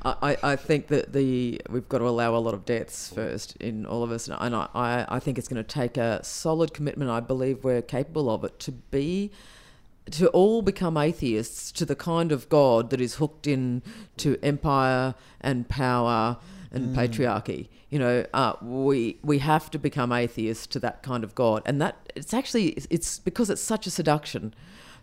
I, I I think that the we've got to allow a lot of deaths first in all of us, and I, I, I think it's going to take a solid commitment. I believe we're capable of it to be, to all become atheists to the kind of God that is hooked in to empire and power and patriarchy. You know, uh, we we have to become atheists to that kind of God, and that it's actually it's because it's such a seduction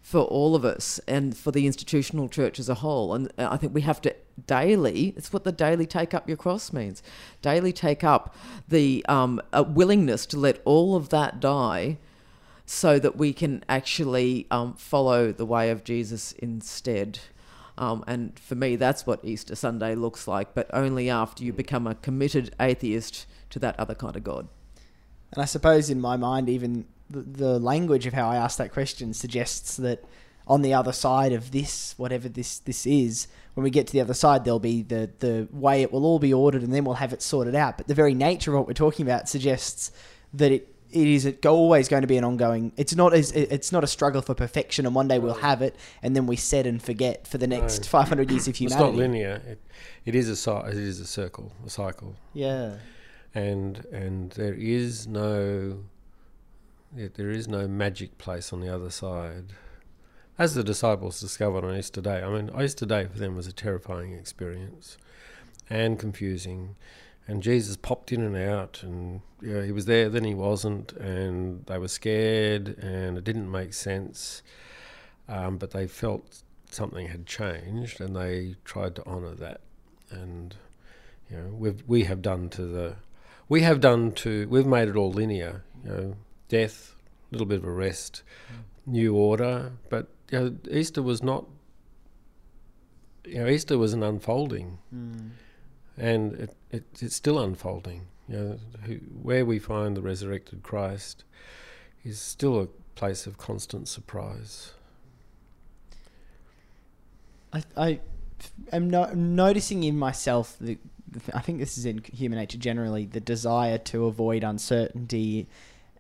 for all of us and for the institutional church as a whole. And I think we have to daily, it's what the daily take up your cross means, daily take up the um, a willingness to let all of that die so that we can actually um, follow the way of Jesus instead. Um, and for me, that's what Easter Sunday looks like, but only after you become a committed atheist to that other kind of God. And I suppose in my mind, even the, the language of how I ask that question suggests that on the other side of this, whatever this this is, when we get to the other side, there'll be the the way it will all be ordered, and then we'll have it sorted out. But the very nature of what we're talking about suggests that it. It is it always going to be an ongoing. It's not as it's not a struggle for perfection, and one day we'll have it, and then we set and forget for the next No. five hundred years If of it's not linear. It, it is a it is a circle, a cycle, Yeah, and and there is no there is no magic place on the other side. As the disciples discovered on Easter Day, I mean, Easter Day for them was a terrifying experience and confusing. And Jesus popped in and out, and you know, he was there, then he wasn't, and they were scared, and it didn't make sense. Um, but they felt something had changed, and they tried to honour that. And you know, we've we have done to the, we have done to, we've made it all linear. You know, death, a little bit of a rest, new order. But you know, Easter was not. You know, Easter was an unfolding, and it, it, it's still unfolding. You know, who, where we find the resurrected Christ is still a place of constant surprise. I, I am no, noticing in myself the, the I think this is in human nature generally the desire to avoid uncertainty,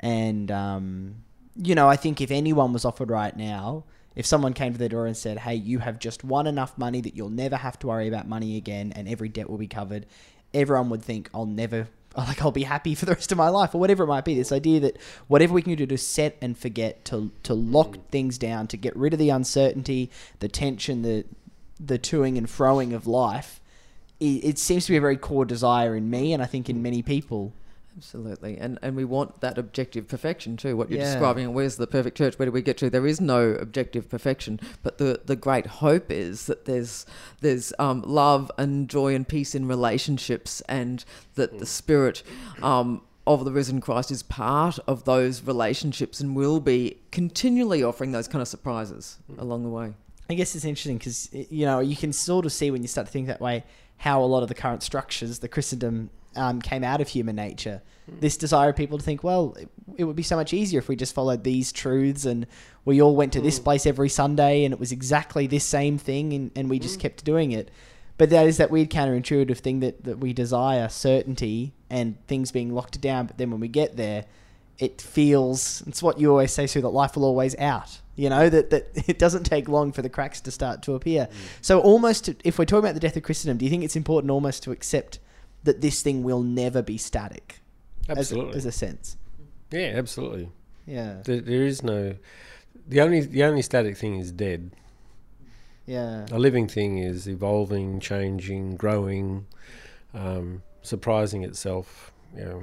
and um, you know I think if anyone was offered right now, if someone came to the door and said, "Hey, you have just won enough money that you'll never have to worry about money again, and every debt will be covered," everyone would think, "I'll never." Like I'll be happy for the rest of my life, or whatever it might be. This idea that whatever we can do to set and forget, to to lock things down, to get rid of the uncertainty, the tension, the the toing and froing of life, it seems to be a very core desire in me, and I think in many people. Absolutely, and and we want that objective perfection too. What you're Yeah. describing, where's the perfect church? Where do we get to? There is no objective perfection, but the the great hope is that there's there's um, love and joy and peace in relationships, and that the spirit. Um, of the risen Christ is part of those relationships and will be continually offering those kind of surprises along the way. I guess it's interesting because you know you can sort of see when you start to think that way how a lot of the current structures, the Christendom, um, came out of human nature. Hmm. This desire of people to think, well, it, it would be so much easier if we just followed these truths and we all went to this hmm. place every Sunday and it was exactly this same thing and, and we just hmm. kept doing it. But that is that weird counterintuitive thing that, that we desire certainty and things being locked down. But then when we get there, it feels it's what you always say, Sue, that life will always out. You know that that it doesn't take long for the cracks to start to appear. So almost, if we're talking about the death of Christendom, do you think it's important almost to accept that this thing will never be static? as- Absolutely. as, a sense. yeah, absolutely. Yeah, There, there is no. The only the only static thing is dead. yeah, A living thing is evolving, changing, growing, um, surprising itself. You know.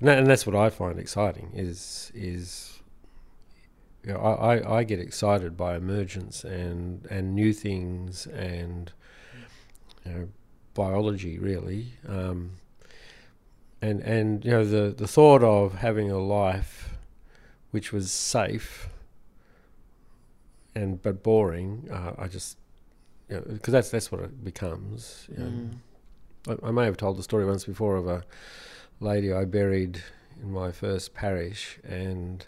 and, that, and that's what I find exciting. Is is you know, I, I, I get excited by emergence and and new things and you know, biology really. Um, and and you know the the thought of having a life which was safe and but boring. Uh, I just because that's that's what it becomes. You know. Mm. I, I may have told the story once before of a lady I buried in my first parish, and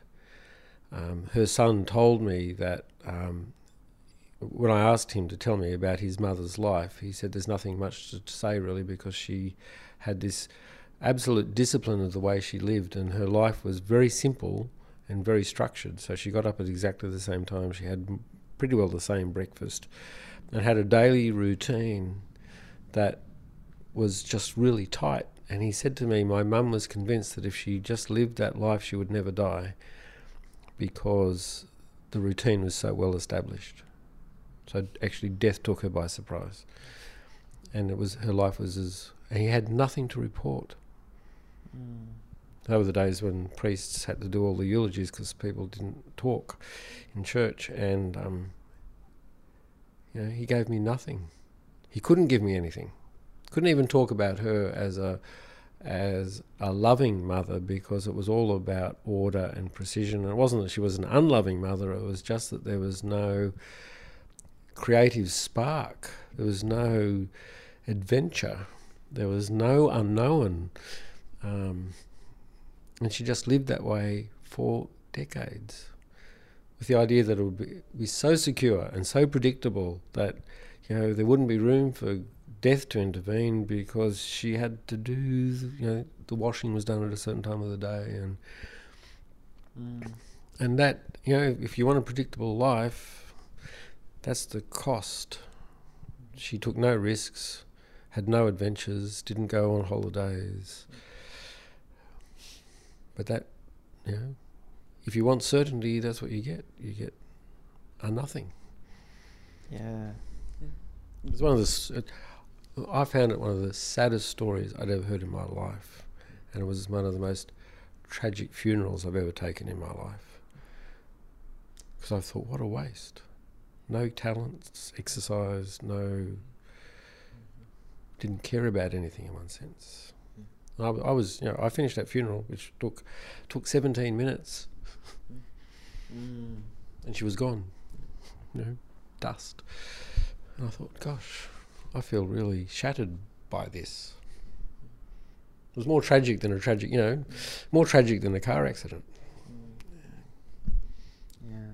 um, her son told me that um, when I asked him to tell me about his mother's life, he said there's nothing much to say really because she had this absolute discipline of the way she lived, and her life was very simple and very structured. So she got up at exactly the same time. She had pretty well the same breakfast and had a daily routine that was just really tight. And he said to me, My mum was convinced that if she just lived that life, she would never die because the routine was so well established. So actually, death took her by surprise. And it was her life was as. He had nothing to report. Mm. Those were the days when priests had to do all the eulogies because people didn't talk in church. And um, you know, he gave me nothing. He couldn't give me anything. Couldn't even talk about her as a as a loving mother because it was all about order and precision. And it wasn't that she was an unloving mother, it was just that there was no creative spark, there was no adventure, there was no unknown. Um, and she just lived that way for decades with the idea that it would be, be so secure and so predictable that you know there wouldn't be room for death to intervene because she had to do you know the washing was done at a certain time of the day and mm. and that you know if you want a predictable life that's the cost she took no risks had no adventures didn't go on holidays but that you know if you want certainty, that's what you get. You get a nothing. Yeah. It's one of the. I found it one of the saddest stories I'd ever heard in my life, and it was one of the most tragic funerals I've ever taken in my life. Because I thought, what a waste. No talents, exercise, no. Didn't care about anything in one sense. I, I was, you know, I finished that funeral, which took took 17 minutes Mm. And she was gone, you know, dust. And I thought, gosh, I feel really shattered by this. It was more tragic than a tragic, you know, more tragic than a car accident. Yeah.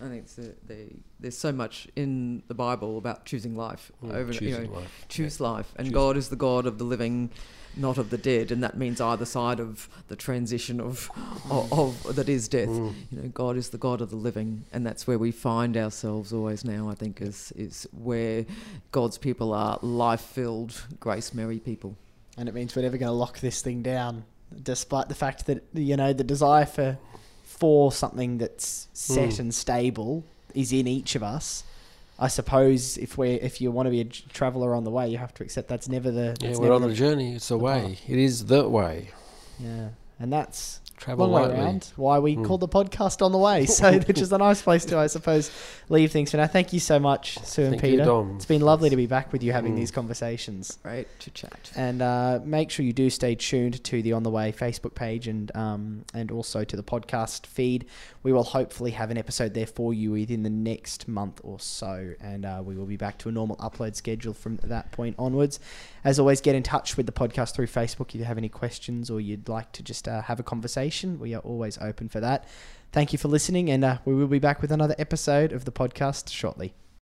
Yeah. I think the, the, there's so much in the Bible about choosing life. Mm, over, you know, life. Choose yeah. life. And choose God is the God of the living not of the dead, and that means either side of the transition of of, of that is death. Mm. You know, God is the God of the living, and that's where we find ourselves always now. I think is is where God's people are life-filled, grace-merry people. And it means we're never going to lock this thing down, despite the fact that you know the desire for for something that's set mm. and stable is in each of us I suppose if we if you want to be a traveller on the way, you have to accept that's never the. Yeah, we're on a journey. It's a way. It is the way. Yeah, and that's Travel long way around. Why we mm. call the podcast on the way, so which is a nice place to, I suppose, leave things for now. Thank you so much, Sue and Peter. You, it's been lovely to be back with you having mm. these conversations. Great to chat. And uh, make sure you do stay tuned to the On the Way Facebook page and um, and also to the podcast feed. We will hopefully have an episode there for you within the next month or so, and uh, we will be back to a normal upload schedule from that point onwards. As always, get in touch with the podcast through Facebook if you have any questions or you'd like to just uh, have a We are always open for that. Thank you for listening, and uh, we will be back with another episode of the podcast shortly.